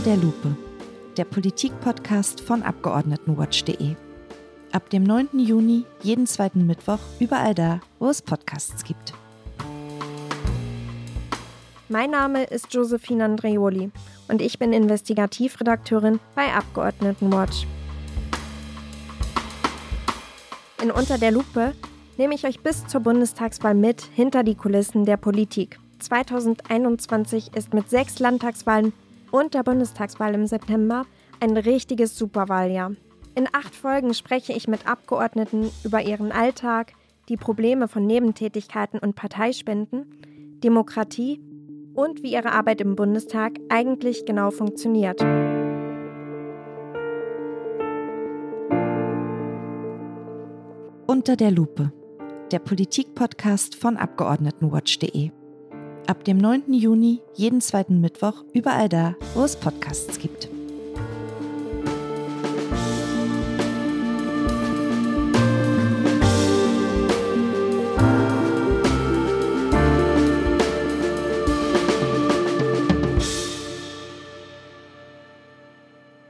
der Lupe, der Politik-Podcast von Abgeordnetenwatch.de. Ab dem 9. Juni, jeden zweiten Mittwoch, überall da, wo es Podcasts gibt. Mein Name ist Josephine Andreoli und ich bin Investigativredakteurin bei Abgeordnetenwatch. In Unter der Lupe nehme ich euch bis zur Bundestagswahl mit hinter die Kulissen der Politik. 2021 ist mit sechs Landtagswahlen und der Bundestagswahl im September ein richtiges Superwahljahr. In acht Folgen spreche ich mit Abgeordneten über ihren Alltag, die Probleme von Nebentätigkeiten und Parteispenden, Demokratie und wie ihre Arbeit im Bundestag eigentlich genau funktioniert. Unter der Lupe, der Politik-Podcast von Abgeordnetenwatch.de. Ab dem 9. Juni, jeden zweiten Mittwoch, überall da, wo es Podcasts gibt.